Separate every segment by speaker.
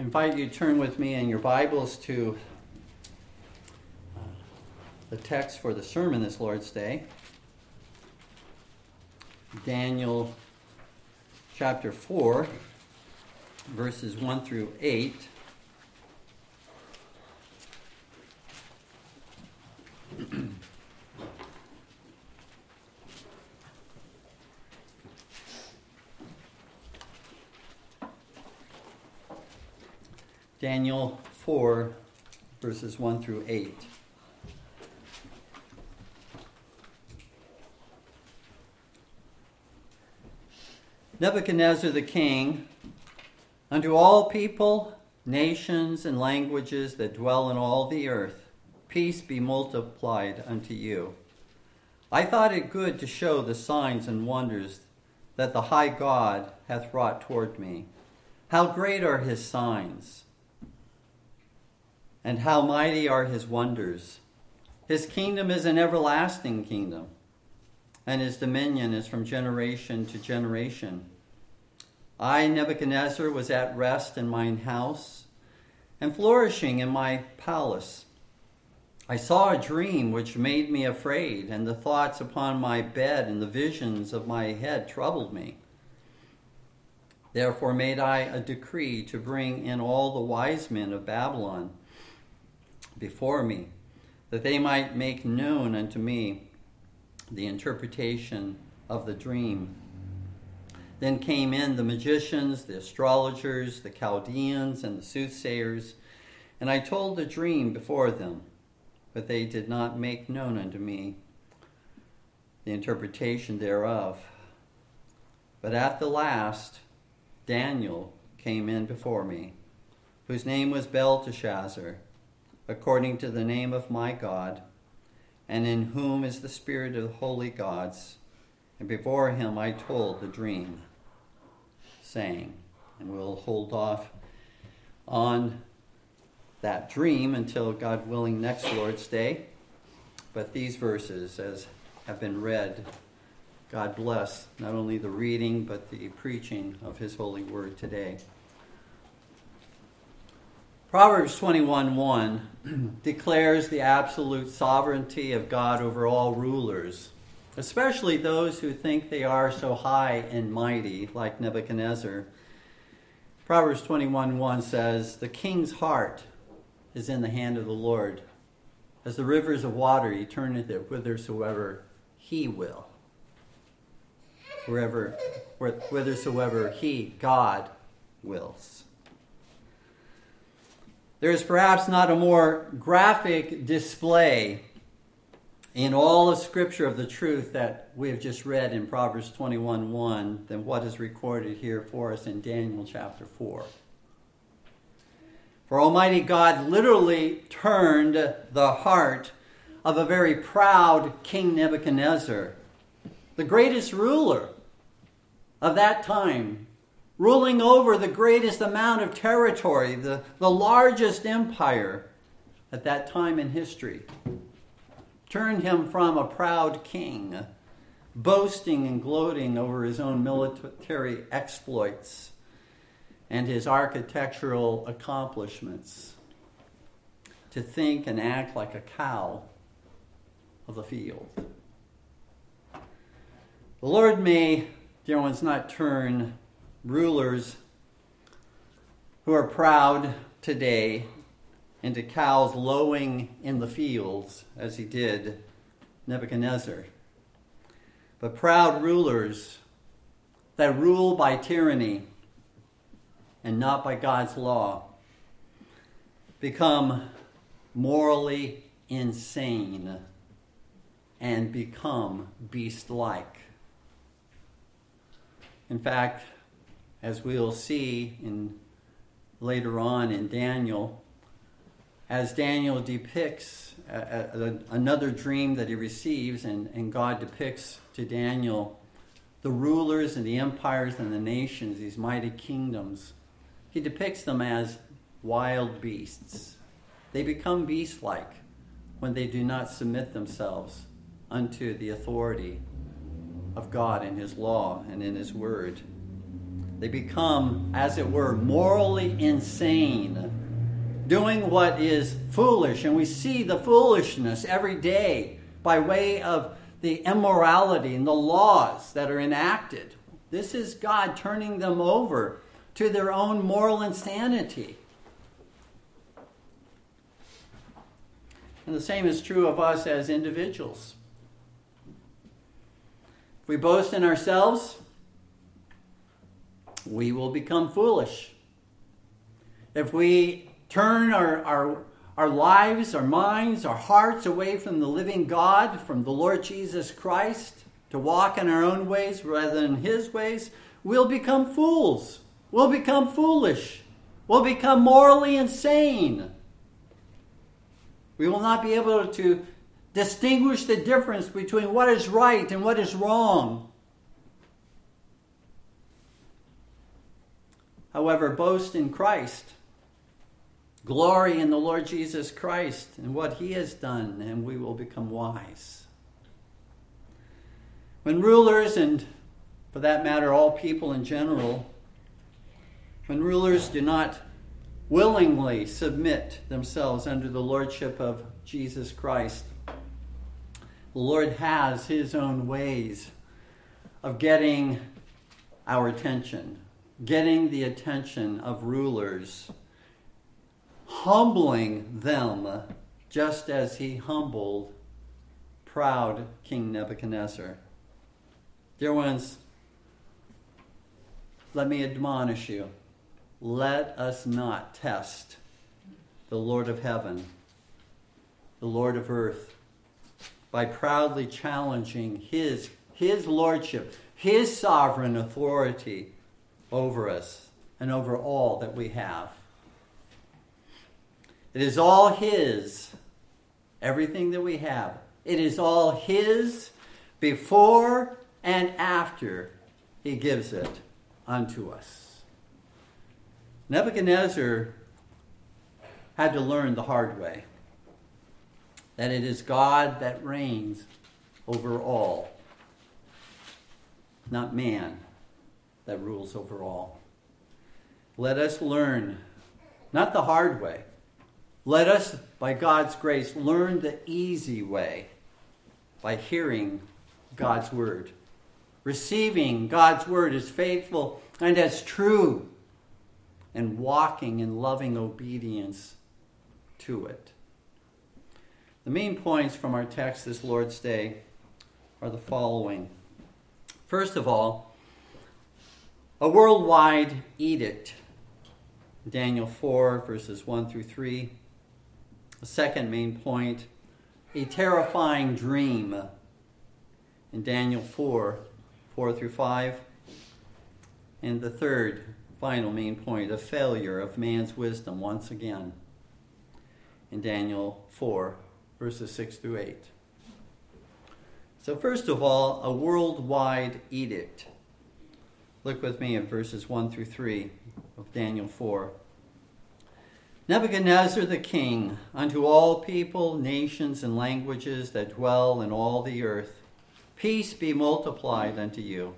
Speaker 1: I invite you to turn with me in your Bibles to uh, the text for the sermon this Lord's Day. Daniel chapter 4, verses 1 through 8. Daniel 4, verses 1 through 8. Nebuchadnezzar the king, unto all people, nations, and languages that dwell in all the earth, peace be multiplied unto you. I thought it good to show the signs and wonders that the high God hath wrought toward me. How great are his signs! And how mighty are his wonders. His kingdom is an everlasting kingdom, and his dominion is from generation to generation. I, Nebuchadnezzar, was at rest in mine house and flourishing in my palace. I saw a dream which made me afraid, and the thoughts upon my bed and the visions of my head troubled me. Therefore made I a decree to bring in all the wise men of Babylon before me, that they might make known unto me the interpretation of the dream. Then came in the magicians, the astrologers, the Chaldeans, and the soothsayers, and I told the dream before them, but they did not make known unto me the interpretation thereof. But at the last, Daniel came in before me, whose name was Belteshazzar according to the name of my God, and in whom is the spirit of the holy gods. And before him I told the dream, saying, and we'll hold off on that dream until God willing next Lord's Day. But these verses, as have been read, God bless not only the reading but the preaching of His holy word today. Proverbs 21 1 declares the absolute sovereignty of God over all rulers, especially those who think they are so high and mighty, like Nebuchadnezzar. Proverbs 21 1 says, The king's heart is in the hand of the Lord. As the rivers of water, he turneth it whithersoever he will. Wherever, whithersoever he, God, wills. There is perhaps not a more graphic display in all of Scripture of the truth that we have just read in Proverbs 21 1 than what is recorded here for us in Daniel chapter 4. For Almighty God literally turned the heart of a very proud King Nebuchadnezzar, the greatest ruler of that time, ruling over the greatest amount of territory, the, the largest empire at that time in history. Turned him from a proud king, boasting and gloating over his own military exploits and his architectural accomplishments, to think and act like a cow of the field. The Lord may, dear ones, not turn rulers who are proud today into cows lowing in the fields as he did Nebuchadnezzar. But proud rulers that rule by tyranny and not by God's law become morally insane and become beast like. In fact, as we'll see in later on in Daniel, as Daniel depicts a, a, another dream that he receives, and, and God depicts to Daniel the rulers and the empires and the nations, these mighty kingdoms, he depicts them as wild beasts. They become beast like when they do not submit themselves unto the authority of God in His law and in His word. They become, as it were, morally insane, doing what is foolish. And we see the foolishness every day by way of the immorality and the laws that are enacted. This is God turning them over to their own moral insanity. And the same is true of us as individuals. If we boast in ourselves, we will become foolish. If we turn our, our, our lives, our minds, our hearts away from the living God, from the Lord Jesus Christ, to walk in our own ways rather than His ways, we'll become fools. We'll become foolish. We'll become morally insane. We will not be able to distinguish the difference between what is right and what is wrong. However, boast in Christ. Glory in the Lord Jesus Christ and what he has done, and we will become wise. When rulers, and for that matter, all people in general, when rulers do not willingly submit themselves under the lordship of Jesus Christ. The Lord has his own ways of getting our attention, getting the attention of rulers, humbling them just as he humbled proud King Nebuchadnezzar. Dear ones, let me admonish you let us not test the Lord of heaven, the Lord of earth, by proudly challenging his, his lordship, his sovereign authority over us and over all that we have. It is all his, everything that we have. It is all his before and after he gives it unto us. Nebuchadnezzar had to learn the hard way that it is God that reigns over all, not man that rules over all. Let us learn, not the hard way, let us, by God's grace, learn the easy way by hearing God's word, receiving God's word as faithful and as true and walking in loving obedience to it. The main points from our text this Lord's Day are the following. First of all, a worldwide edict, Daniel 4, verses 1 through 3. The second main point, a terrifying dream in Daniel 4, 4 through 5. And the third, final main point a failure of man's wisdom once again in Daniel 4, verses 6 through 8. So, first of all, a worldwide edict. Look with me at verses 1 through 3 of Daniel 4. Nebuchadnezzar the king, unto all people, nations, and languages that dwell in all the earth, peace be multiplied unto you.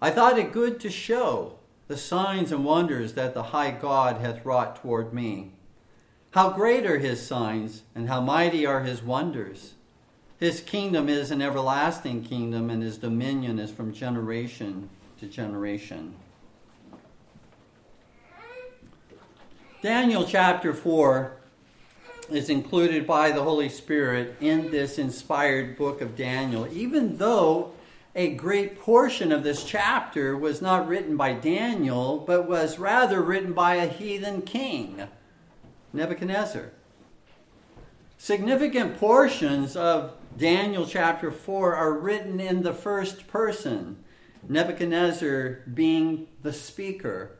Speaker 1: I thought it good to show the signs and wonders that the high God hath wrought toward me. How great are his signs, and how mighty are his wonders! His kingdom is an everlasting kingdom, and his dominion is from generation to generation. Daniel chapter 4 is included by the Holy Spirit in this inspired book of Daniel, even though a great portion of this chapter was not written by Daniel, but was rather written by a heathen king, Nebuchadnezzar. Significant portions of Daniel chapter 4 are written in the first person, Nebuchadnezzar being the speaker.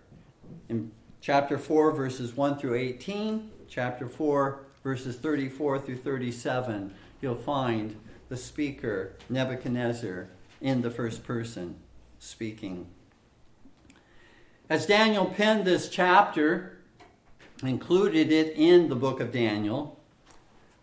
Speaker 1: In chapter 4, verses 1 through 18, chapter 4, verses 34 through 37, you'll find the speaker, Nebuchadnezzar, in the first person speaking. As Daniel penned this chapter, included it in the book of Daniel,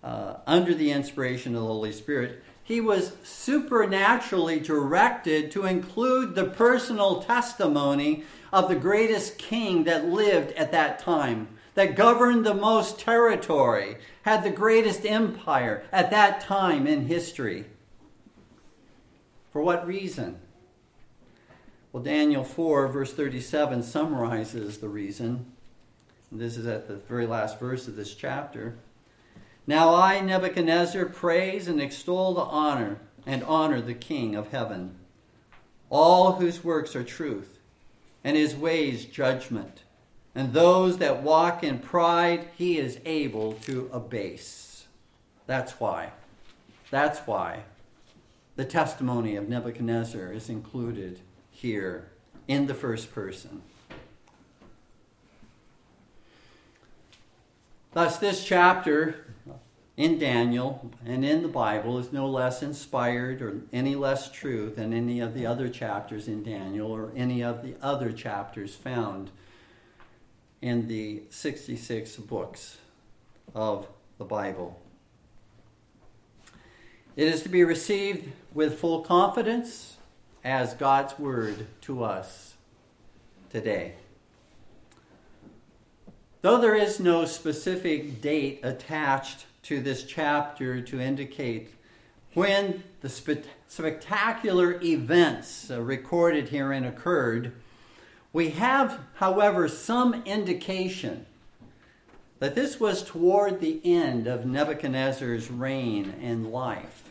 Speaker 1: uh, under the inspiration of the Holy Spirit, he was supernaturally directed to include the personal testimony of the greatest king that lived at that time, that governed the most territory, had the greatest empire at that time in history. For what reason? Well, Daniel 4, verse 37, summarizes the reason. This is at the very last verse of this chapter. Now I, Nebuchadnezzar, praise and extol the honor and honor the King of heaven, all whose works are truth, and his ways judgment, and those that walk in pride he is able to abase. That's why. That's why the testimony of Nebuchadnezzar is included here in the first person. Thus, this chapter in Daniel and in the Bible is no less inspired or any less true than any of the other chapters in Daniel or any of the other chapters found in the 66 books of the Bible. It is to be received with full confidence as God's word to us today. Though there is no specific date attached to this chapter to indicate when the spectacular events uh, recorded herein occurred. We have, however, some indication that this was toward the end of Nebuchadnezzar's reign and life.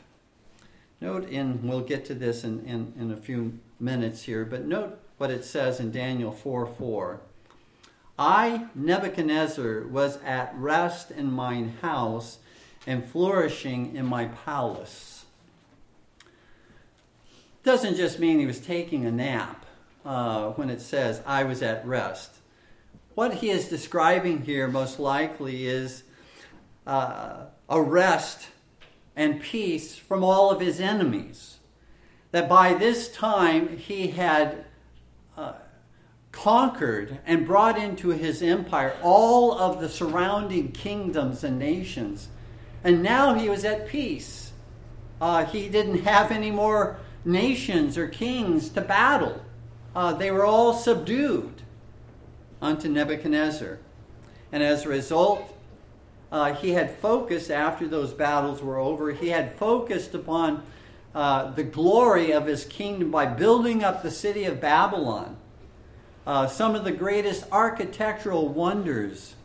Speaker 1: Note and we'll get to this in, in, in a few minutes here, but note what it says in Daniel 4 4. I, Nebuchadnezzar, was at rest in mine house and flourishing in my palace. Doesn't just mean he was taking a nap uh, when it says, I was at rest. What he is describing here, most likely, is uh, a rest and peace from all of his enemies. That by this time he had uh, conquered and brought into his empire all of the surrounding kingdoms and nations and now he was at peace. Uh, he didn't have any more nations or kings to battle. Uh, they were all subdued unto Nebuchadnezzar. And as a result, uh, he had focused, after those battles were over, he had focused upon uh, the glory of his kingdom by building up the city of Babylon. Uh, some of the greatest architectural wonders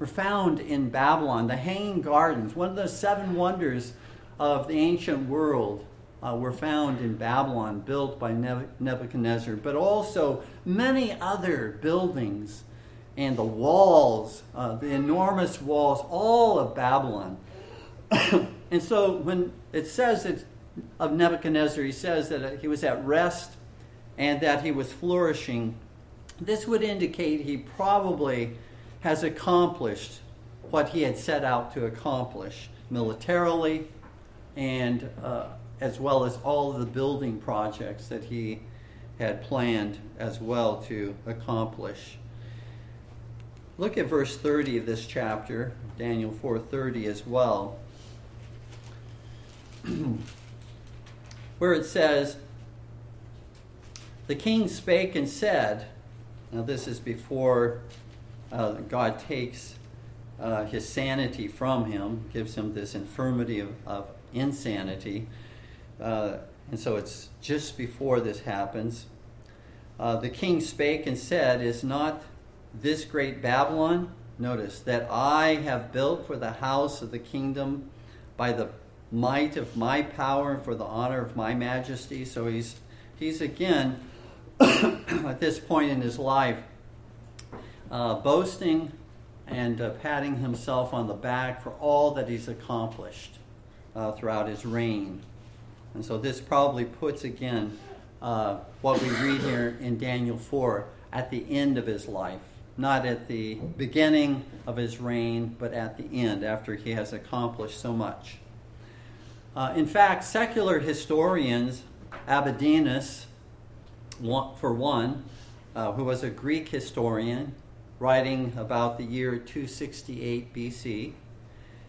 Speaker 1: were found in Babylon. The Hanging Gardens, one of the seven wonders of the ancient world, uh, were found in Babylon, built by Nebuchadnezzar, but also many other buildings and the walls, uh, the enormous walls, all of Babylon. and so when it says that of Nebuchadnezzar, he says that he was at rest and that he was flourishing. This would indicate he probably has accomplished what he had set out to accomplish militarily and uh, as well as all the building projects that he had planned as well to accomplish. Look at verse 30 of this chapter, Daniel 4:30 as well. where it says, The king spake and said, now this is before uh, God takes uh, his sanity from him, gives him this infirmity of, of insanity. Uh, and so it's just before this happens. Uh, the king spake and said, Is not this great Babylon, notice, that I have built for the house of the kingdom by the might of my power and for the honor of my majesty? So he's, he's again, at this point in his life, uh, boasting and uh, patting himself on the back for all that he's accomplished uh, throughout his reign. And so this probably puts again uh, what we read here in Daniel 4 at the end of his life. Not at the beginning of his reign, but at the end, after he has accomplished so much. Uh, in fact, secular historians, Abydenus, for one, uh, who was a Greek historian, writing about the year 268 BC,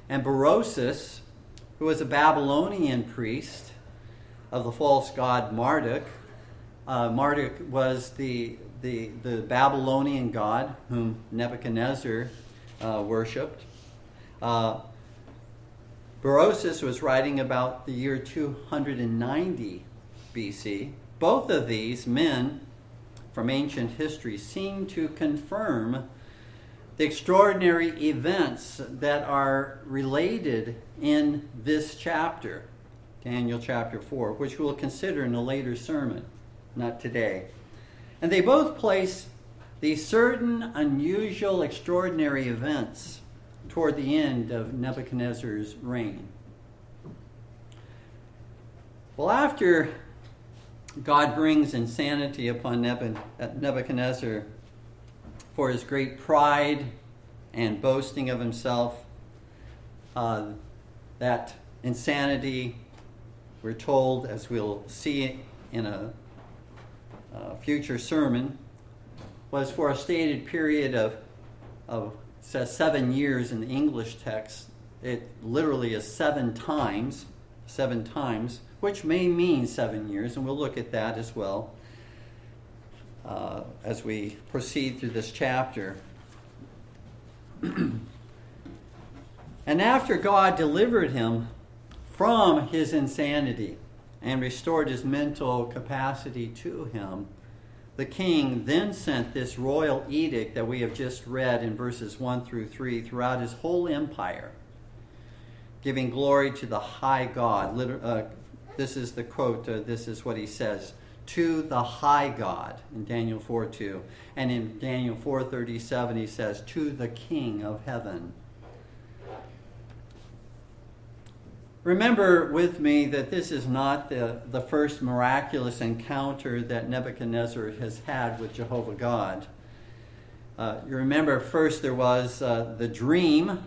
Speaker 1: and Berosus, who was a Babylonian priest of the false god Marduk. Uh, Marduk was the, the, the Babylonian god whom Nebuchadnezzar uh, worshipped. Uh, Berosus was writing about the year 290 BC. Both of these men from ancient history seem to confirm the extraordinary events that are related in this chapter, Daniel chapter 4, which we'll consider in a later sermon, not today. And they both place these certain unusual, extraordinary events toward the end of Nebuchadnezzar's reign. Well, after God brings insanity upon Nebuchadnezzar for his great pride and boasting of himself. Uh, that insanity, we're told, as we'll see in a, a future sermon, was for a stated period of, of says seven years in the English text. It literally is seven times, seven times which may mean seven years, and we'll look at that as well uh, as we proceed through this chapter. and after God delivered him from his insanity and restored his mental capacity to him, the king then sent this royal edict that we have just read in verses 1 through 3 throughout his whole empire, giving glory to the high God. Uh, this is the quote, uh, this is what he says to the high God in Daniel 4 2. And in Daniel 4:37 he says, to the King of heaven. Remember with me that this is not the, the first miraculous encounter that Nebuchadnezzar has had with Jehovah God. Uh, you remember first there was uh, the dream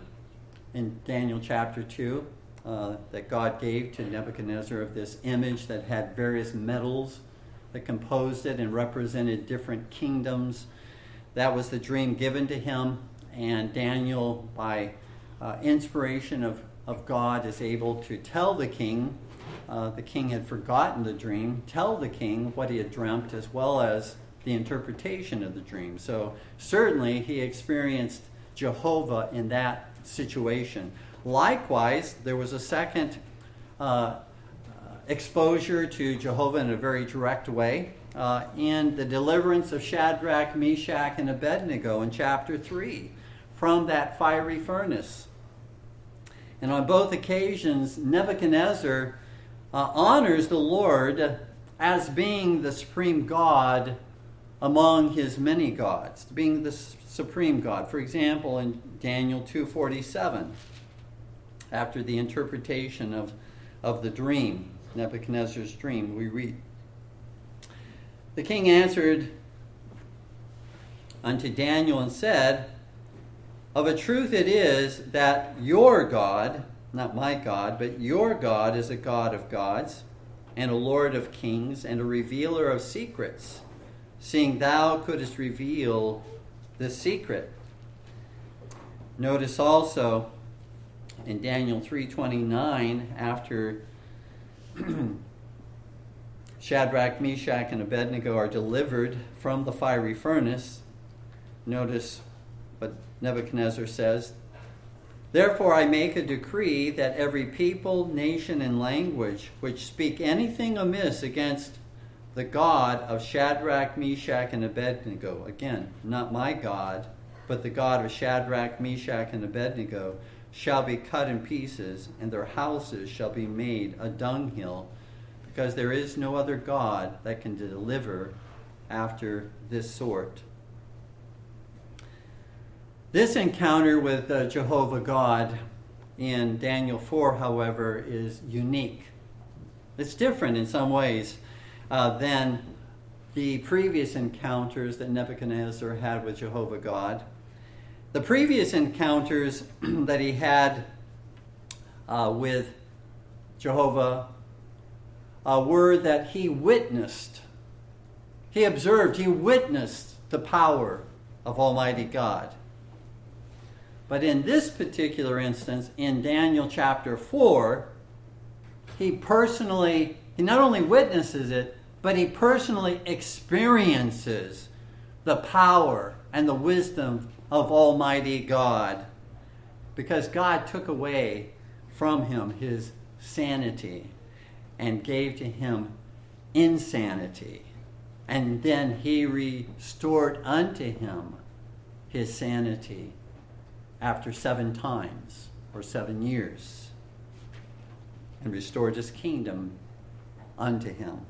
Speaker 1: in Daniel chapter 2 uh, that God gave to Nebuchadnezzar of this image that had various metals that composed it and represented different kingdoms. That was the dream given to him, and Daniel, by uh, inspiration of, of God, is able to tell the king. Uh, the king had forgotten the dream, tell the king what he had dreamt, as well as the interpretation of the dream. So, certainly, he experienced Jehovah in that situation. Likewise, there was a second uh, exposure to Jehovah in a very direct way uh, in the deliverance of Shadrach, Meshach, and Abednego in chapter 3 from that fiery furnace. And on both occasions, Nebuchadnezzar uh, honors the Lord as being the supreme God among his many gods, being the supreme God. For example, in Daniel 2:47, after the interpretation of, of the dream, Nebuchadnezzar's dream, we read The king answered unto Daniel and said, Of a truth it is that your God, not my God, but your God is a God of gods, and a Lord of kings, and a revealer of secrets, seeing thou couldst reveal the secret. Notice also in Daniel 3:29 after Shadrach, Meshach and Abednego are delivered from the fiery furnace. Notice what Nebuchadnezzar says, Therefore I make a decree that every people, nation and language which speak anything amiss against the God of Shadrach, Meshach, and Abednego. Again, not my God, but the God of Shadrach, Meshach, and Abednego shall be cut in pieces, and their houses shall be made a dunghill, because there is no other God that can deliver after this sort. This encounter with uh, Jehovah God in Daniel 4, however, is unique. It's different in some ways uh, than the previous encounters that Nebuchadnezzar had with Jehovah God. The previous encounters that he had uh, with Jehovah uh, were that he witnessed, he observed, he witnessed the power of Almighty God. But in this particular instance, in Daniel chapter 4, he personally, he not only witnesses it, but he personally experiences the power and the wisdom of Almighty God. Because God took away from him his sanity and gave to him insanity. And then he restored unto him his sanity after seven times or seven years and restored his kingdom unto him.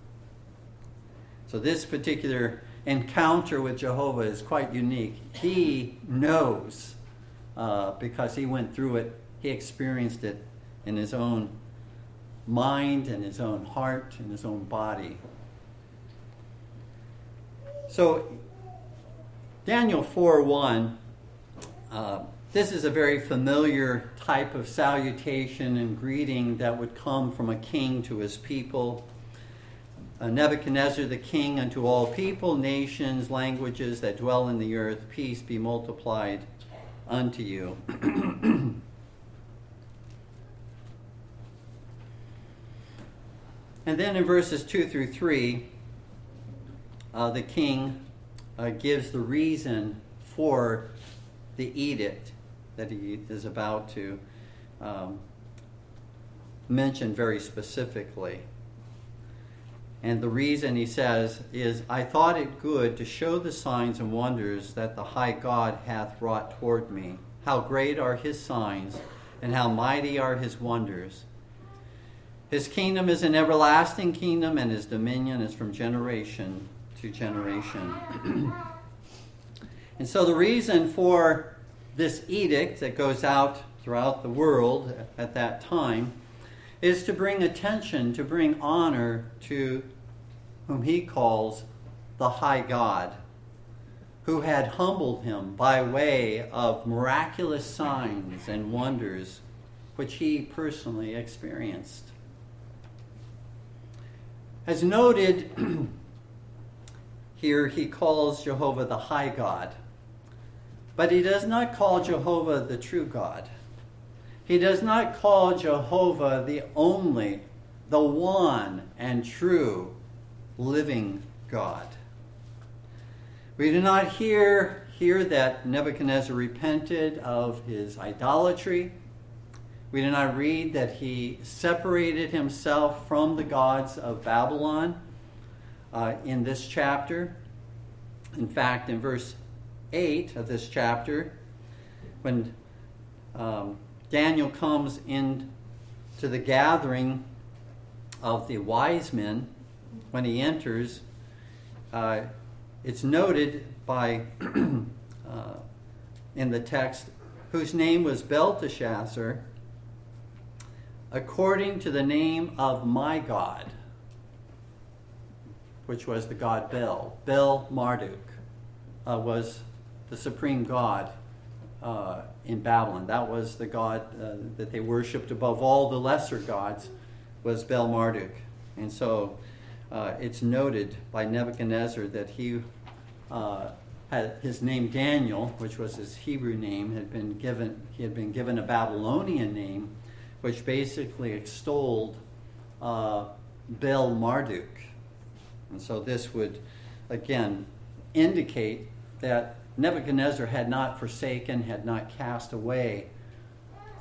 Speaker 1: So, this particular encounter with Jehovah is quite unique. He knows uh, because he went through it, he experienced it in his own mind and his own heart and his own body. So, Daniel 4 1, uh, this is a very familiar type of salutation and greeting that would come from a king to his people. Uh, Nebuchadnezzar the king unto all people, nations, languages that dwell in the earth, peace be multiplied unto you. and then in verses 2 through 3, uh, the king uh, gives the reason for the edict that he is about to um, mention very specifically. And the reason he says is, I thought it good to show the signs and wonders that the high God hath wrought toward me. How great are his signs, and how mighty are his wonders. His kingdom is an everlasting kingdom, and his dominion is from generation to generation. and so the reason for this edict that goes out throughout the world at that time is to bring attention, to bring honor to whom he calls the high God, who had humbled him by way of miraculous signs and wonders which he personally experienced. As noted, here he calls Jehovah the high God, but he does not call Jehovah the true God. He does not call Jehovah the only, the one and true living God. We do not hear here that Nebuchadnezzar repented of his idolatry. We do not read that he separated himself from the gods of Babylon uh, in this chapter. In fact, in verse 8 of this chapter, when um, Daniel comes in to the gathering of the wise men, when he enters, uh, it's noted by uh, in the text whose name was Belteshazzar, according to the name of my God, which was the god Bel. Bel Marduk uh, was the supreme god uh, in Babylon. That was the god uh, that they worshipped above all the lesser gods, was Bel Marduk. And so uh, it's noted by Nebuchadnezzar that he uh, had his name Daniel, which was his Hebrew name, had been given. He had been given a Babylonian name, which basically extolled uh, Bel Marduk, and so this would again indicate that Nebuchadnezzar had not forsaken, had not cast away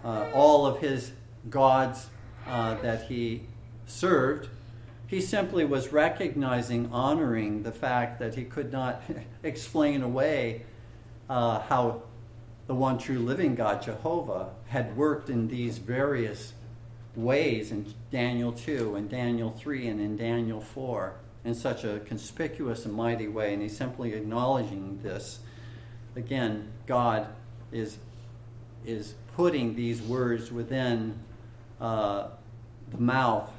Speaker 1: uh, all of his gods uh, that he served he simply was recognizing, honoring the fact that he could not explain away uh, how the one true living God, Jehovah, had worked in these various ways in Daniel 2 and Daniel 3 and in Daniel 4 in such a conspicuous and mighty way. And he's simply acknowledging this. Again, God is, is putting these words within uh, the mouth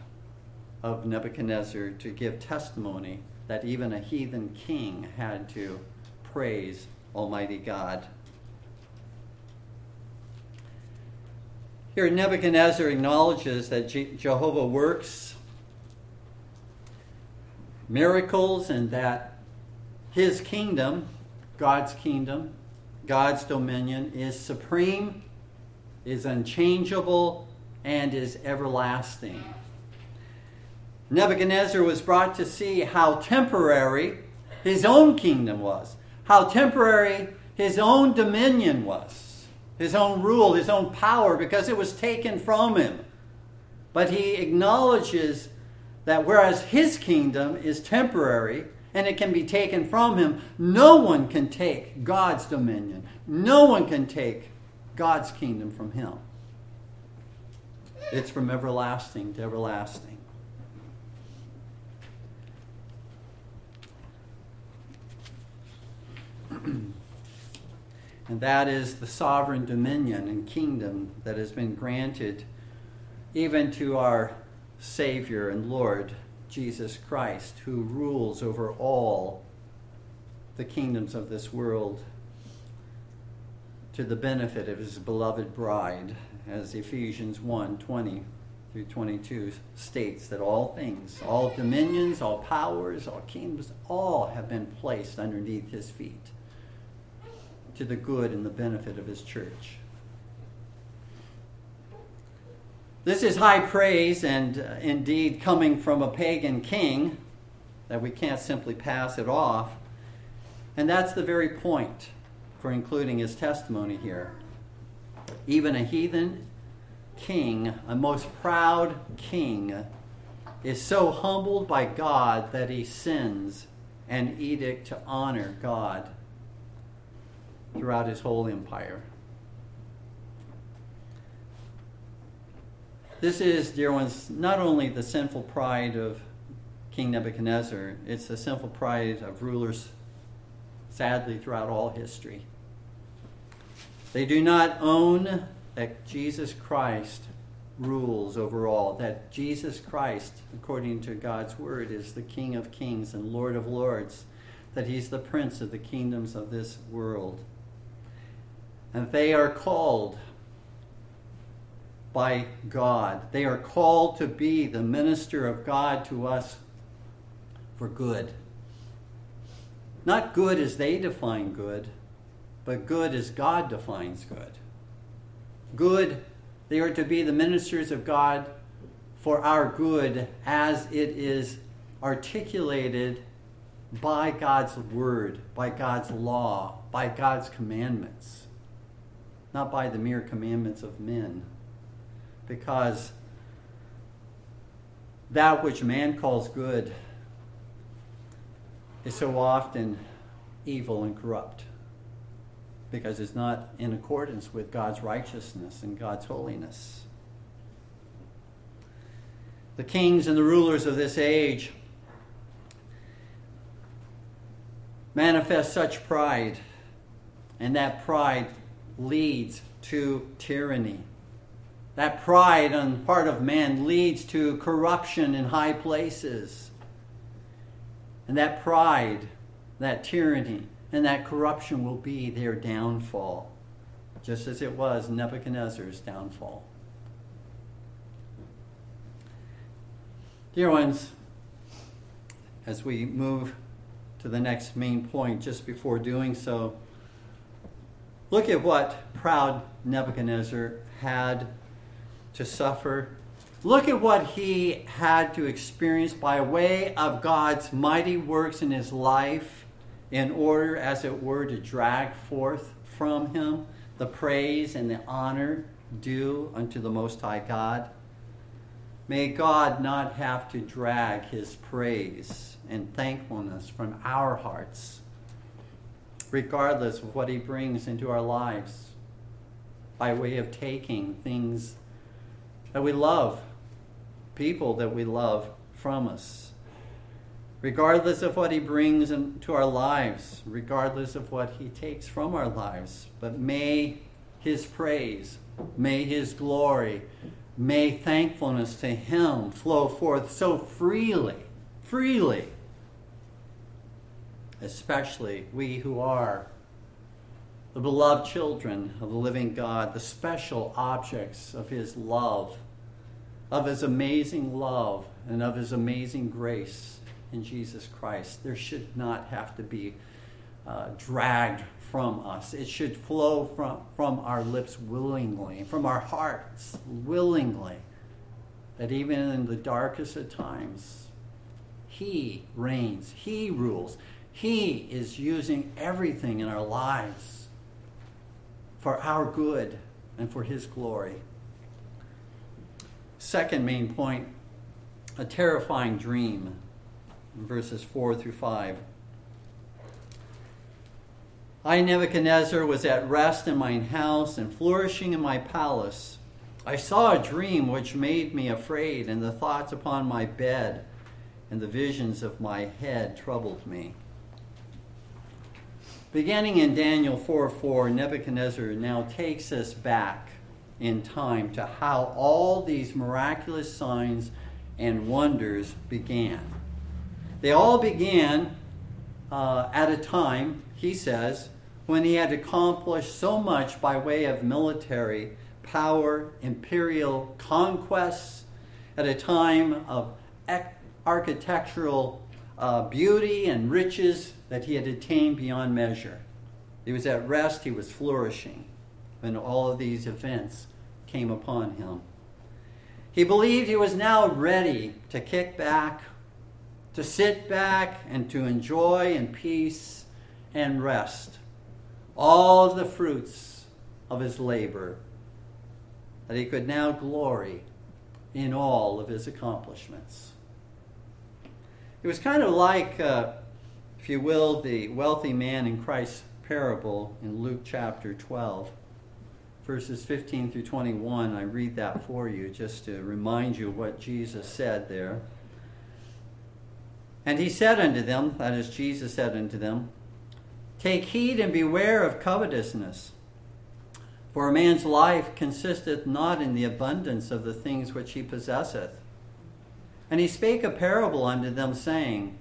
Speaker 1: of Nebuchadnezzar to give testimony that even a heathen king had to praise Almighty God. Here, Nebuchadnezzar acknowledges that Jehovah works miracles and that his kingdom, God's kingdom, God's dominion, is supreme, is unchangeable, and is everlasting. Nebuchadnezzar was brought to see how temporary his own kingdom was, how temporary his own dominion was, his own rule, his own power, because it was taken from him. But he acknowledges that whereas his kingdom is temporary and it can be taken from him, no one can take God's dominion. No one can take God's kingdom from him. It's from everlasting to everlasting. and that is the sovereign dominion and kingdom that has been granted even to our Savior and Lord Jesus Christ, who rules over all the kingdoms of this world to the benefit of his beloved bride, as Ephesians 1 20 through 22 states that all things, all dominions, all powers, all kingdoms, all have been placed underneath his feet to the good and the benefit of his church. This is high praise and uh, indeed coming from a pagan king that we can't simply pass it off. And that's the very point for including his testimony here. Even a heathen king, a most proud king, is so humbled by God that he sends an edict to honor God throughout his whole empire. This is, dear ones, not only the sinful pride of King Nebuchadnezzar, it's the sinful pride of rulers, sadly, throughout all history. They do not own that Jesus Christ rules over all, that Jesus Christ, according to God's word, is the King of kings and Lord of lords, that he's the prince of the kingdoms of this world and they are called by God. They are called to be the minister of God to us for good. Not good as they define good, but good as God defines good. Good, they are to be the ministers of God for our good as it is articulated by God's word, by God's law, by God's commandments not by the mere commandments of men. Because that which man calls good is so often evil and corrupt because it's not in accordance with God's righteousness and God's holiness. The kings and the rulers of this age manifest such pride, and that pride leads to tyranny. That pride on the part of man leads to corruption in high places. And that pride, that tyranny, and that corruption will be their downfall, just as it was Nebuchadnezzar's downfall. Dear ones, as we move to the next main point, just before doing so, Look at what proud Nebuchadnezzar had to suffer. Look at what he had to experience by way of God's mighty works in his life in order, as it were, to drag forth from him the praise and the honor due unto the Most High God. May God not have to drag his praise and thankfulness from our hearts regardless of what He brings into our lives, by way of taking things that we love, people that we love from us. Regardless of what He brings into our lives, regardless of what He takes from our lives, but may His praise, may His glory, may thankfulness to Him flow forth so freely, freely especially we who are the beloved children of the living God, the special objects of His love, of His amazing love, and of His amazing grace in Jesus Christ. There should not have to be uh, dragged from us. It should flow from, from our lips willingly, from our hearts willingly. that even in the darkest of times, He reigns, He rules, He is using everything in our lives for our good and for His glory. Second main point a terrifying dream, verses 4 through 5. I, Nebuchadnezzar, was at rest in mine house and flourishing in my palace. I saw a dream which made me afraid, and the thoughts upon my bed and the visions of my head troubled me. Beginning in Daniel 4 4, Nebuchadnezzar now takes us back in time to how all these miraculous signs and wonders began. They all began uh, at a time, he says, when he had accomplished so much by way of military power, imperial conquests, at a time of architectural uh, beauty and riches that he had attained beyond measure. He was at rest, he was flourishing when all of these events came upon him. He believed he was now ready to kick back, to sit back, and to enjoy in peace and rest all of the fruits of his labor, that he could now glory in all of his accomplishments. It was kind of like, uh, if you will, the wealthy man in Christ's parable in Luke chapter 12, verses 15 through 21. I read that for you just to remind you what Jesus said there. And he said unto them, that is, Jesus said unto them, Take heed and beware of covetousness. For a man's life consisteth not in the abundance of the things which he possesseth. And he spake a parable unto them, saying,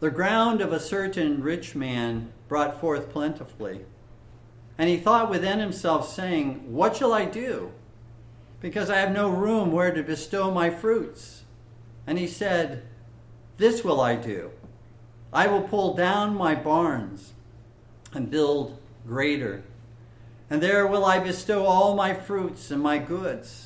Speaker 1: The ground of a certain rich man brought forth plentifully. And he thought within himself, saying, What shall I do? Because I have no room where to bestow my fruits. And he said, This will I do. I will pull down my barns and build greater. And there will I bestow all my fruits and my goods.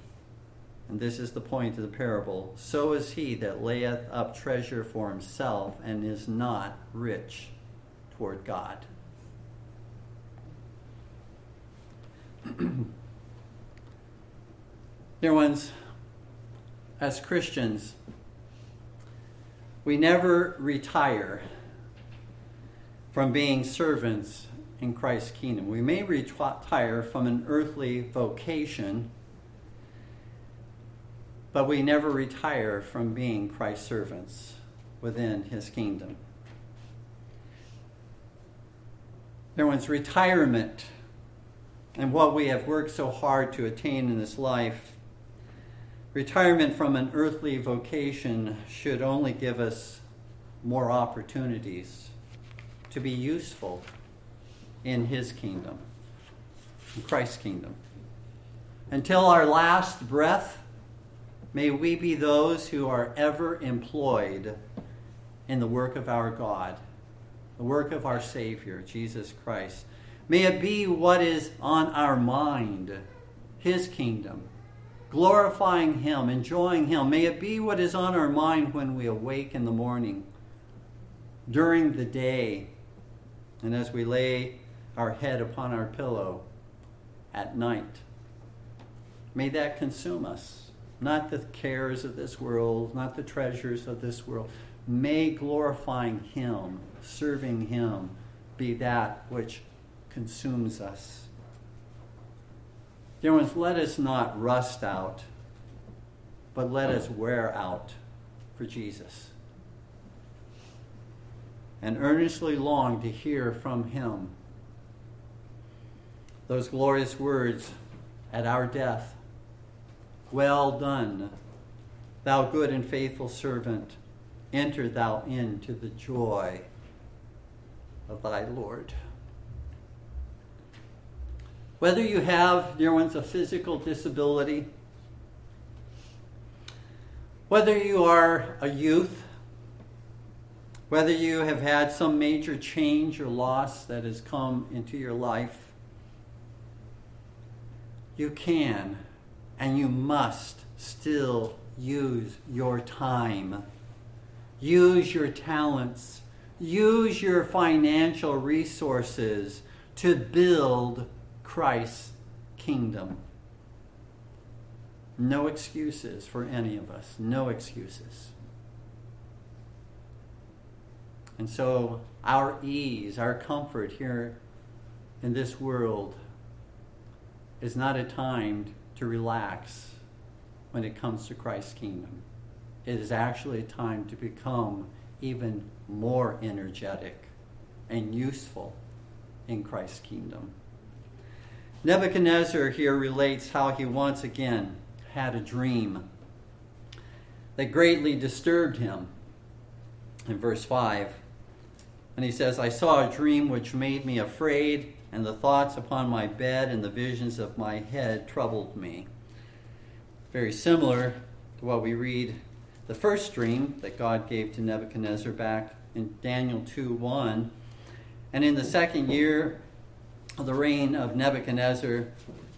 Speaker 1: and this is the point of the parable, so is he that layeth up treasure for himself and is not rich toward God. Dear ones, as Christians, we never retire from being servants in Christ's kingdom. We may retire from an earthly vocation, but we never retire from being Christ's servants within his kingdom. There was retirement and what we have worked so hard to attain in this life. Retirement from an earthly vocation should only give us more opportunities to be useful in his kingdom, in Christ's kingdom. Until our last breath, may we be those who are ever employed in the work of our God, the work of our Savior, Jesus Christ. May it be what is on our mind, his kingdom, glorifying him, enjoying him. May it be what is on our mind when we awake in the morning, during the day, and as we lay our head upon our pillow at night. May that consume us, not the cares of this world, not the treasures of this world. May glorifying Him, serving Him, be that which consumes us. Dear ones, let us not rust out, but let us wear out for Jesus. And earnestly long to hear from Him those glorious words at our death Well done, Thou good and faithful servant, enter thou into the joy of thy Lord. Whether you have, dear ones, a physical disability, whether you are a youth, whether you have had some major change or loss that has come into your life, you can and you must still use your time, use your talents, use your financial resources to build Christ's kingdom. No excuses for any of us. No excuses. And so, our ease, our comfort here in this world is not a time to relax when it comes to Christ's kingdom. It is actually a time to become even more energetic and useful in Christ's kingdom. Nebuchadnezzar here relates how he once again had a dream that greatly disturbed him. In verse 5, and he says, I saw a dream which made me afraid, and the thoughts upon my bed and the visions of my head troubled me. Very similar to what we read the first dream that God gave to Nebuchadnezzar back in Daniel 2 1. And in the second year of the reign of Nebuchadnezzar,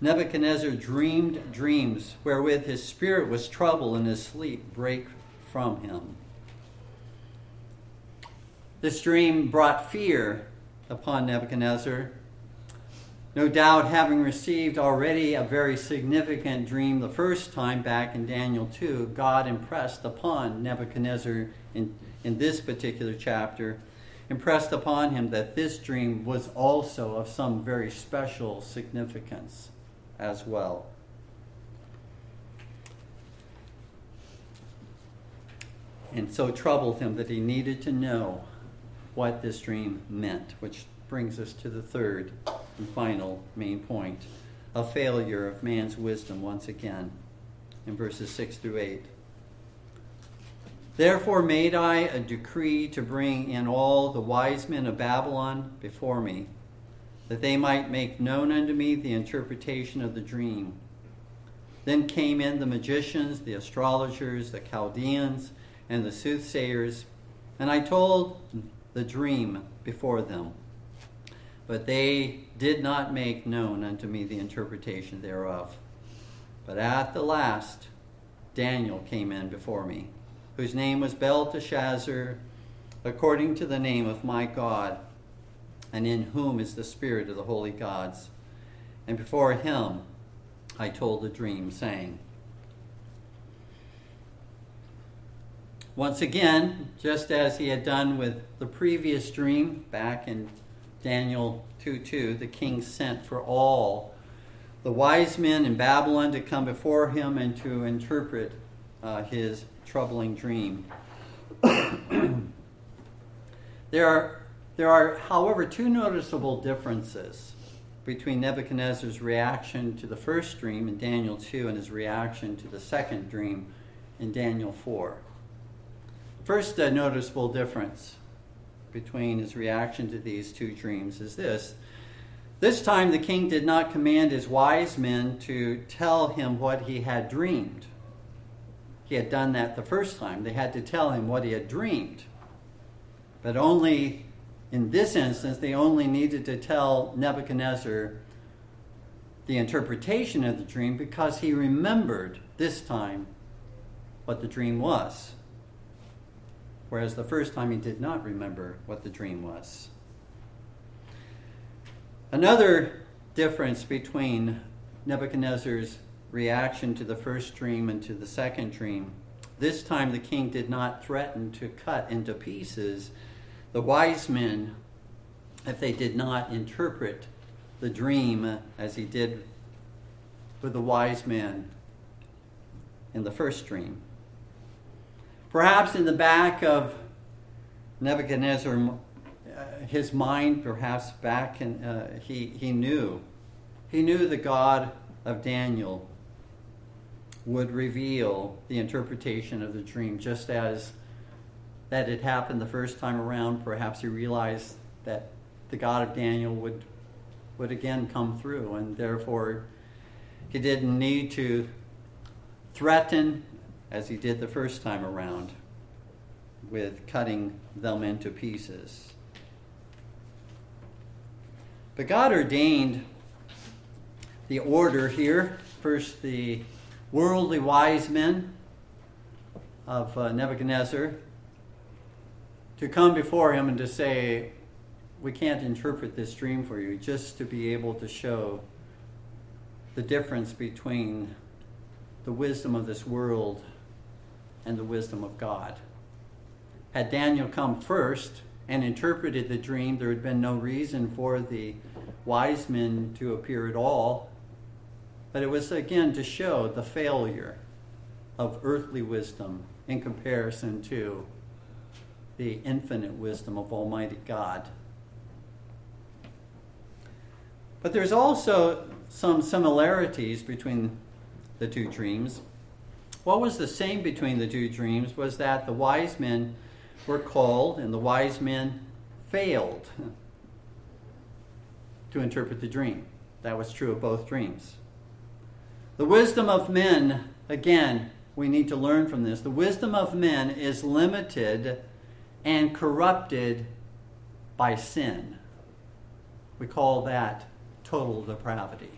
Speaker 1: Nebuchadnezzar dreamed dreams wherewith his spirit was troubled and his sleep brake from him. This dream brought fear upon Nebuchadnezzar. No doubt, having received already a very significant dream the first time back in Daniel 2, God impressed upon Nebuchadnezzar in, in this particular chapter, impressed upon him that this dream was also of some very special significance as well. And so troubled him that he needed to know what this dream meant, which brings us to the third and final main point a failure of man's wisdom once again in verses 6 through 8. Therefore made I a decree to bring in all the wise men of Babylon before me, that they might make known unto me the interpretation of the dream. Then came in the magicians, the astrologers, the Chaldeans, and the soothsayers, and I told the dream before them. But they did not make known unto me the interpretation thereof. But at the last, Daniel came in before me, whose name was Belteshazzar, according to the name of my God, and in whom is the spirit of the holy gods. And before him I told the dream, saying, Once again, just as he had done with the previous dream back in Daniel 2 2, the king sent for all the wise men in Babylon to come before him and to interpret uh, his troubling dream. there, are, there are, however, two noticeable differences between Nebuchadnezzar's reaction to the first dream in Daniel 2 and his reaction to the second dream in Daniel 4. First uh, noticeable difference between his reaction to these two dreams is this. This time the king did not command his wise men to tell him what he had dreamed. He had done that the first time. They had to tell him what he had dreamed. But only in this instance, they only needed to tell Nebuchadnezzar the interpretation of the dream because he remembered this time what the dream was whereas the first time he did not remember what the dream was. Another difference between Nebuchadnezzar's reaction to the first dream and to the second dream this time the king did not threaten to cut into pieces the wise men if they did not interpret the dream as he did with the wise men in the first dream. Perhaps in the back of Nebuchadnezzar, uh, his mind, perhaps back, in, uh, he, he knew. He knew the God of Daniel. would reveal the interpretation of the dream, just as that had happened the first time around. Perhaps he realized that the God of Daniel would would again come through, and therefore he didn't need to threaten as he did the first time around with cutting them into pieces. But God ordained the order here. First, the worldly wise men of uh, Nebuchadnezzar to come before him and to say, We can't interpret this dream for you, just to be able to show the difference between the wisdom of this world and the wisdom of God. Had Daniel come first and interpreted the dream, there had been no reason for the wise men to appear at all. But it was again to show the failure of earthly wisdom in comparison to the infinite wisdom of Almighty God. But there's also some similarities between the two dreams. What was the same between the two dreams was that the wise men were called and the wise men failed to interpret the dream. That was true of both dreams. The wisdom of men, again, we need to learn from this. The wisdom of men is limited and corrupted by sin. We call that total depravity.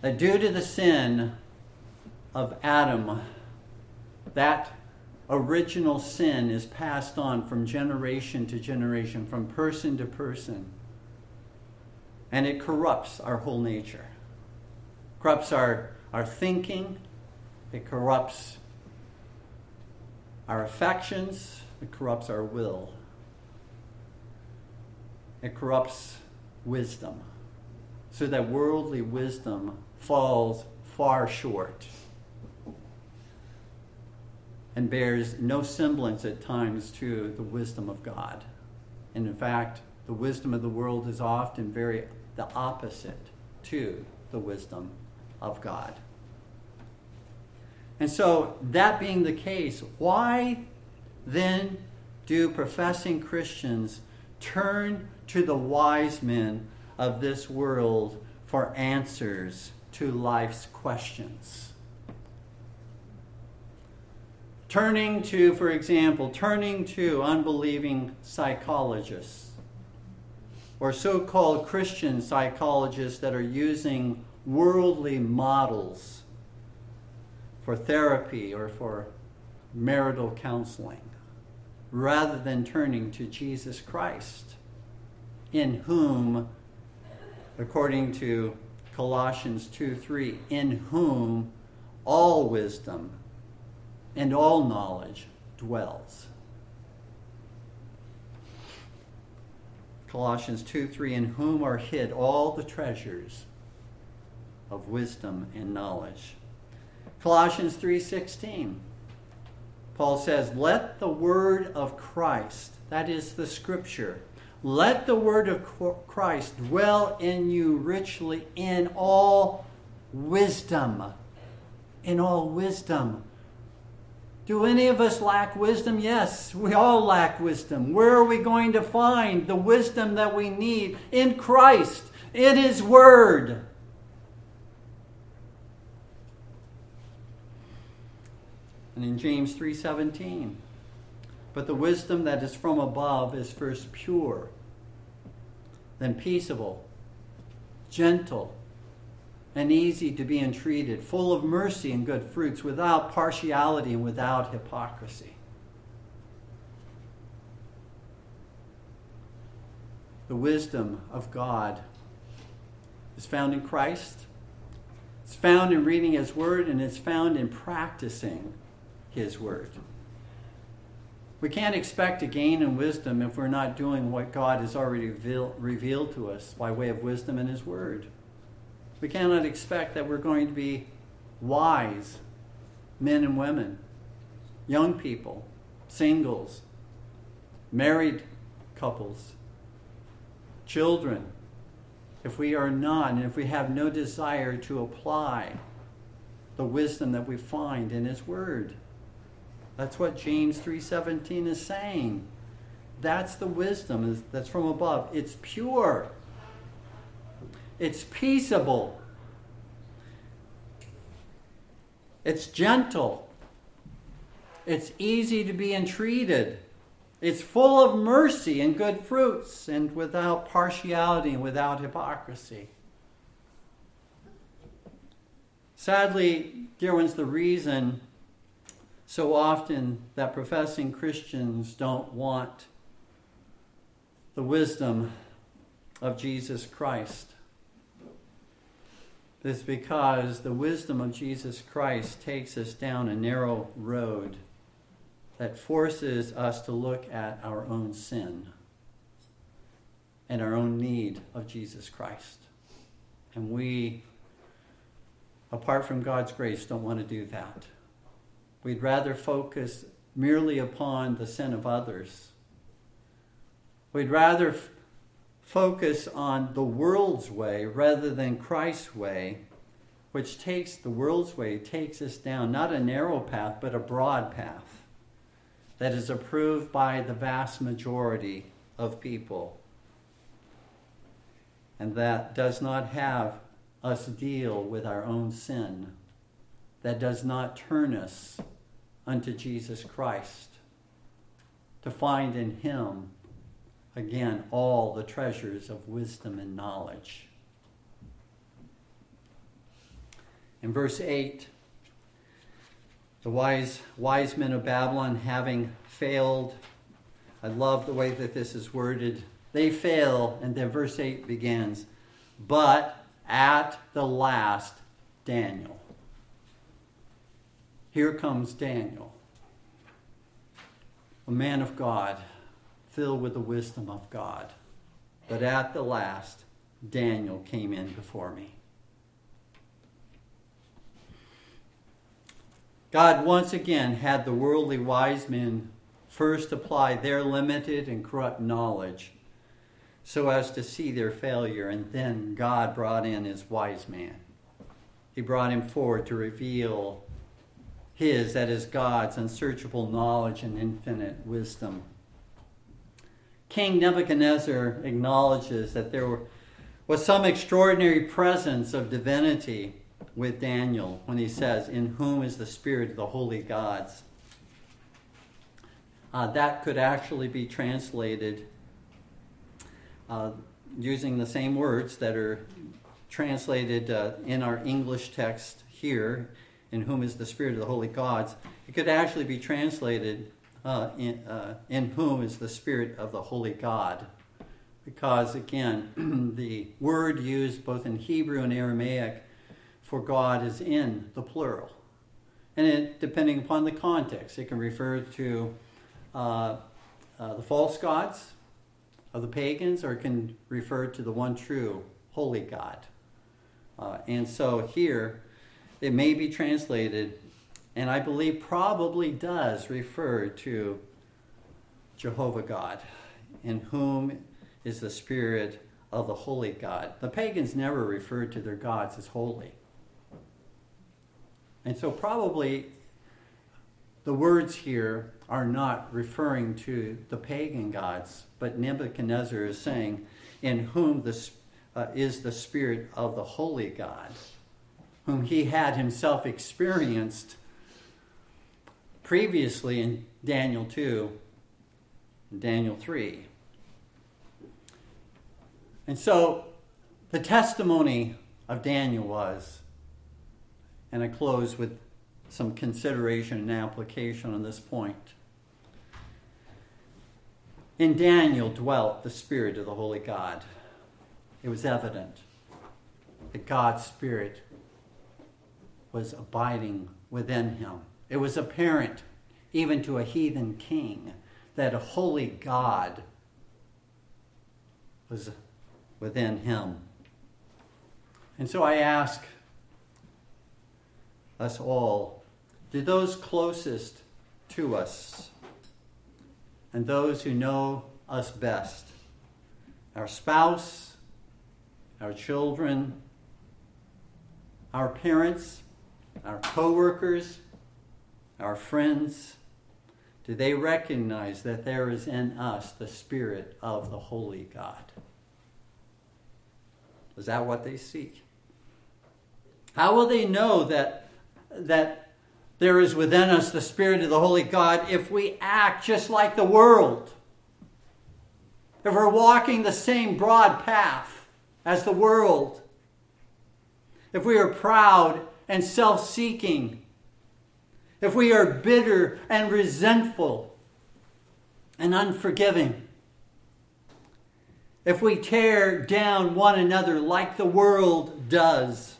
Speaker 1: That due to the sin of Adam, that original sin is passed on from generation to generation, from person to person. And it corrupts our whole nature. Corrupts our, our thinking, it corrupts our affections, it corrupts our will, it corrupts wisdom, so that worldly wisdom falls far short and bears no semblance at times to the wisdom of God. And in fact, the wisdom of the world is often very the opposite to the wisdom of God. And so, that being the case, why then do professing Christians turn to the wise men of this world for answers to life's questions? Turning to, for example, turning to unbelieving psychologists or so called Christian psychologists that are using worldly models for therapy or for marital counseling rather than turning to Jesus Christ, in whom, according to Colossians 2 3, in whom all wisdom and all knowledge dwells. Colossians 2 3, in whom are hid all the treasures of wisdom and knowledge. Colossians 3:16. Paul says, "Let the word of Christ, that is the scripture, let the word of Christ dwell in you richly in all wisdom." In all wisdom. Do any of us lack wisdom? Yes, we all lack wisdom. Where are we going to find the wisdom that we need? In Christ, in His Word. and in James 3:17. But the wisdom that is from above is first pure, then peaceable, gentle, and easy to be entreated, full of mercy and good fruits, without partiality and without hypocrisy. The wisdom of God is found in Christ. It's found in reading His Word, and it's found in practicing his Word. We can't expect to gain in wisdom if we're not doing what God has already revealed to us by way of wisdom in His Word. We cannot expect that we're going to be wise men and women, young people, singles, married couples, children, if we are not, and if we have no desire to apply the wisdom that we find in his word. That's what James 3:17 is saying. That's the wisdom that's from above. It's pure. It's peaceable. It's gentle. It's easy to be entreated. It's full of mercy and good fruits and without partiality and without hypocrisy. Sadly, dear ones, the reason so often that professing Christians don't want the wisdom of Jesus Christ is because the wisdom of Jesus Christ takes us down a narrow road that forces us to look at our own sin and our own need of Jesus Christ. And we, apart from God's grace, don't want to do that. We'd rather focus merely upon the sin of others. We'd rather focus on the world's way rather than Christ's way, which takes the world's way takes us down not a narrow path but a broad path that is approved by the vast majority of people. And that does not have us deal with our own sin, that does not turn us unto Jesus Christ, to find in Him, again, all the treasures of wisdom and knowledge. In verse 8, the wise, wise men of Babylon having failed. I love the way that this is worded. They fail, and then verse 8 begins, but at the last, Daniel. Here comes Daniel, a man of God, filled with the wisdom of God. But at the last, Daniel came in before me. God once again had the worldly wise men first apply their limited and corrupt knowledge so as to see their failure, and then God brought in his wise man. He brought him forward to reveal his, that is God's, unsearchable knowledge and infinite wisdom. King Nebuchadnezzar acknowledges that there was some extraordinary presence of divinity with Daniel when he says, In whom is the spirit of the holy gods? Uh, that could actually be translated uh, using the same words that are translated uh, in our English text here, in whom is the spirit of the holy gods. It could actually be translated uh, in, uh, in whom is the spirit of the holy God. Because again, the word used both in Hebrew and Aramaic for God is in the plural. And it, depending upon the context, it can refer to uh, uh, the false gods of the pagans, or it can refer to the one true holy God. Uh, and so here, it may be translated, and I believe probably does refer to Jehovah God, in whom is the Spirit of the holy God. The pagans never referred to their gods as holy. And so, probably, the words here are not referring to the pagan gods, but Nebuchadnezzar is saying, In whom the, uh, is the Spirit of the Holy God, whom he had himself experienced previously in Daniel 2 and Daniel 3. And so, the testimony of Daniel was and I close with some consideration and application on this point. In Daniel dwelt the Spirit of the Holy God. It was evident that God's Spirit was abiding within him. It was apparent, even to a heathen king, that a holy God was within him. And so I ask us all, to those closest to us and those who know us best our spouse, our children, our parents, our coworkers, our friends, do they recognize that there is in us the Spirit of the Holy God? Is that what they see? How will they know that, that there is within us the Spirit of the Holy God if we act just like the world? If we're walking the same broad path as the world? If we are proud and self seeking? If we are bitter and resentful and unforgiving? If we tear down one another like the world does?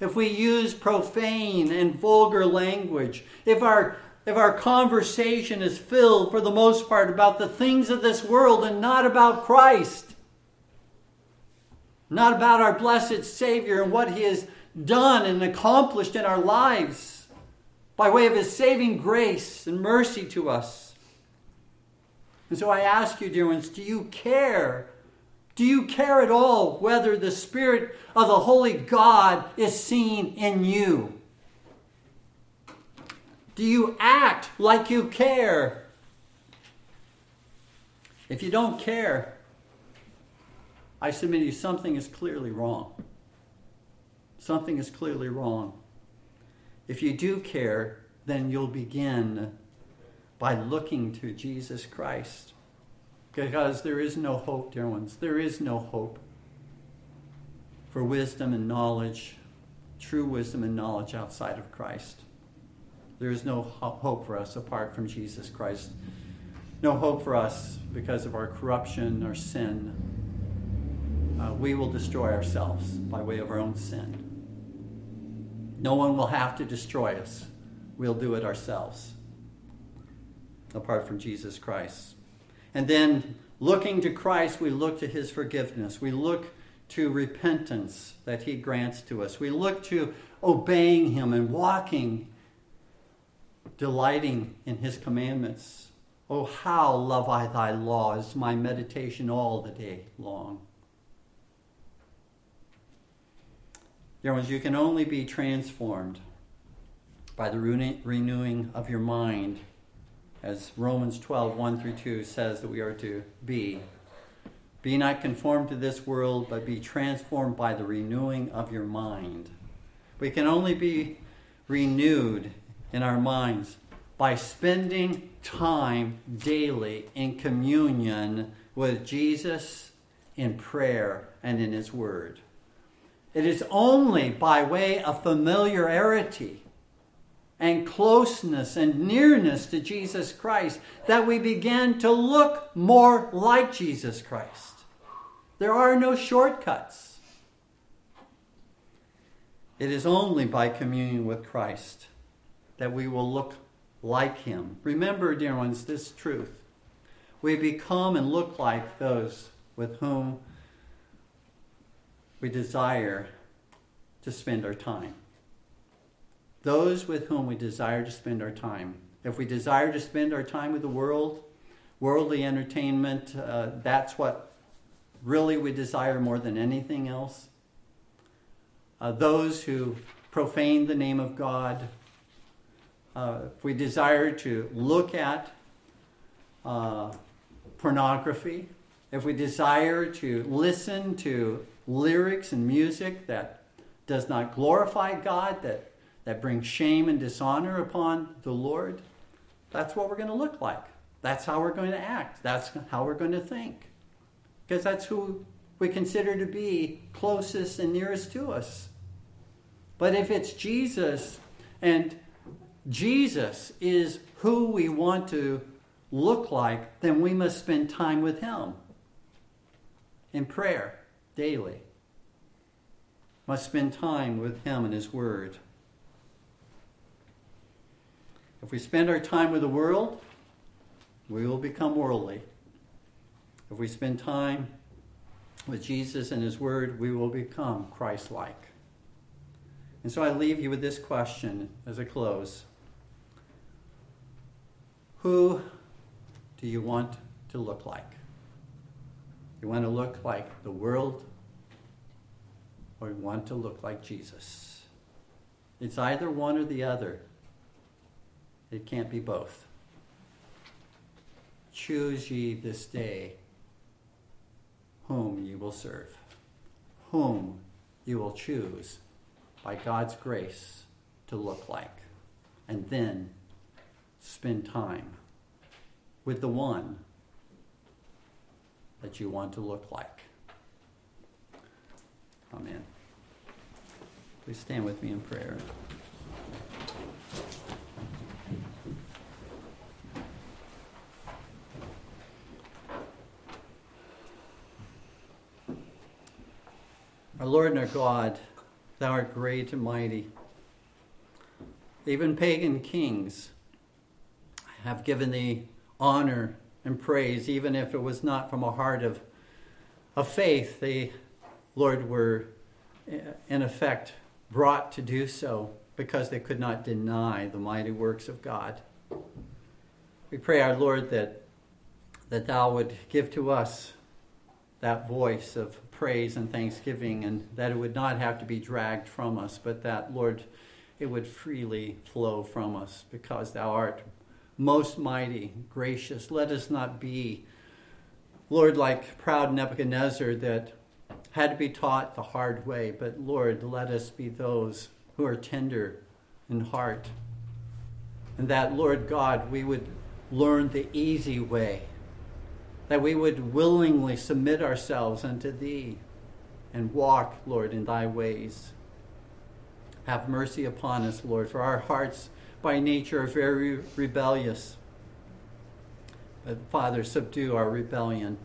Speaker 1: if we use profane and vulgar language, if our if our conversation is filled for the most part about the things of this world and not about Christ, not about our blessed Savior and what He has done and accomplished in our lives by way of His saving grace and mercy to us. And so I ask you, dear ones, do you care do you care at all whether the Spirit of the Holy God is seen in you? Do you act like you care? If you don't care, I submit to you something is clearly wrong. Something is clearly wrong. If you do care, then you'll begin by looking to Jesus Christ. Because there is no hope, dear ones. There is no hope for wisdom and knowledge, true wisdom and knowledge outside of Christ. There is no hope for us apart from Jesus Christ. No hope for us because of our corruption, our sin. Uh, we will destroy ourselves by way of our own sin. No one will have to destroy us. We'll do it ourselves apart from Jesus Christ. And then looking to Christ, we look to his forgiveness. We look to repentance that he grants to us. We look to obeying him and walking, delighting in his commandments. Oh, how love I thy law is my meditation all the day long. Dear ones, you can only be transformed by the renewing of your mind as Romans 12, 1 through 2 says that we are to be. Be not conformed to this world, but be transformed by the renewing of your mind. We can only be renewed in our minds by spending time daily in communion with Jesus in prayer and in His Word. It is only by way of familiarity and closeness and nearness to Jesus Christ that we begin to look more like Jesus Christ. There are no shortcuts. It is only by communion with Christ that we will look like Him. Remember, dear ones, this truth. We become and look like those with whom we desire to spend our time those with whom we desire to spend our time. If we desire to spend our time with the world, worldly entertainment, uh, that's what really we desire more than anything else. Uh, those who profane the name of God, uh, if we desire to look at uh, pornography, if we desire to listen to lyrics and music that does not glorify God, that that brings shame and dishonor upon the Lord, that's what we're going to look like. That's how we're going to act. That's how we're going to think. Because that's who we consider to be closest and nearest to us. But if it's Jesus and Jesus is who we want to look like, then we must spend time with Him in prayer daily. Must spend time with Him and His Word. If we spend our time with the world, we will become worldly. If we spend time with Jesus and His Word, we will become Christ like. And so I leave you with this question as I close Who do you want to look like? You want to look like the world, or you want to look like Jesus? It's either one or the other. It can't be both. Choose ye this day whom you will serve, whom you will choose by God's grace to look like, and then spend time with the one that you want to look like. Amen. Please stand with me in prayer. Our Lord and our God, Thou art great and mighty. Even pagan kings have given Thee honor and praise, even if it was not from a heart of, of faith. They, Lord, were eh, in effect brought to do so because they could not deny the mighty works of God. We pray, our Lord, that, that Thou would give to us that voice of praise and thanksgiving, and that it would not have to be dragged from us, but that, Lord, it would freely flow from us because Thou art most mighty, gracious. Let us not be, Lord, like proud Nebuchadnezzar that had to be taught the hard way, but Lord, let us be those who are tender in heart. And that, Lord God, we would learn the easy way, that we would willingly submit ourselves unto Thee and walk, Lord, in Thy ways. Have mercy upon us, Lord, for our hearts by nature are very rebellious. But Father, subdue our rebellion.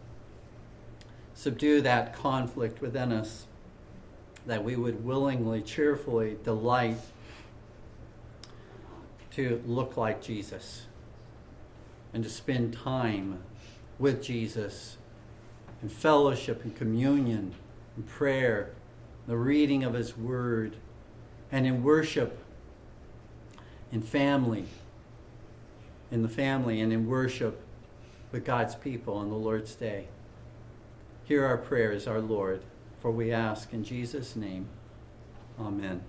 Speaker 1: Subdue that conflict within us, that we would willingly, cheerfully delight to look like Jesus and to spend time with Jesus in fellowship and communion and prayer, the reading of His Word, and in worship in family, in the family, and in worship with God's people on the Lord's day. Hear our prayers, our Lord, for we ask in Jesus' name. Amen.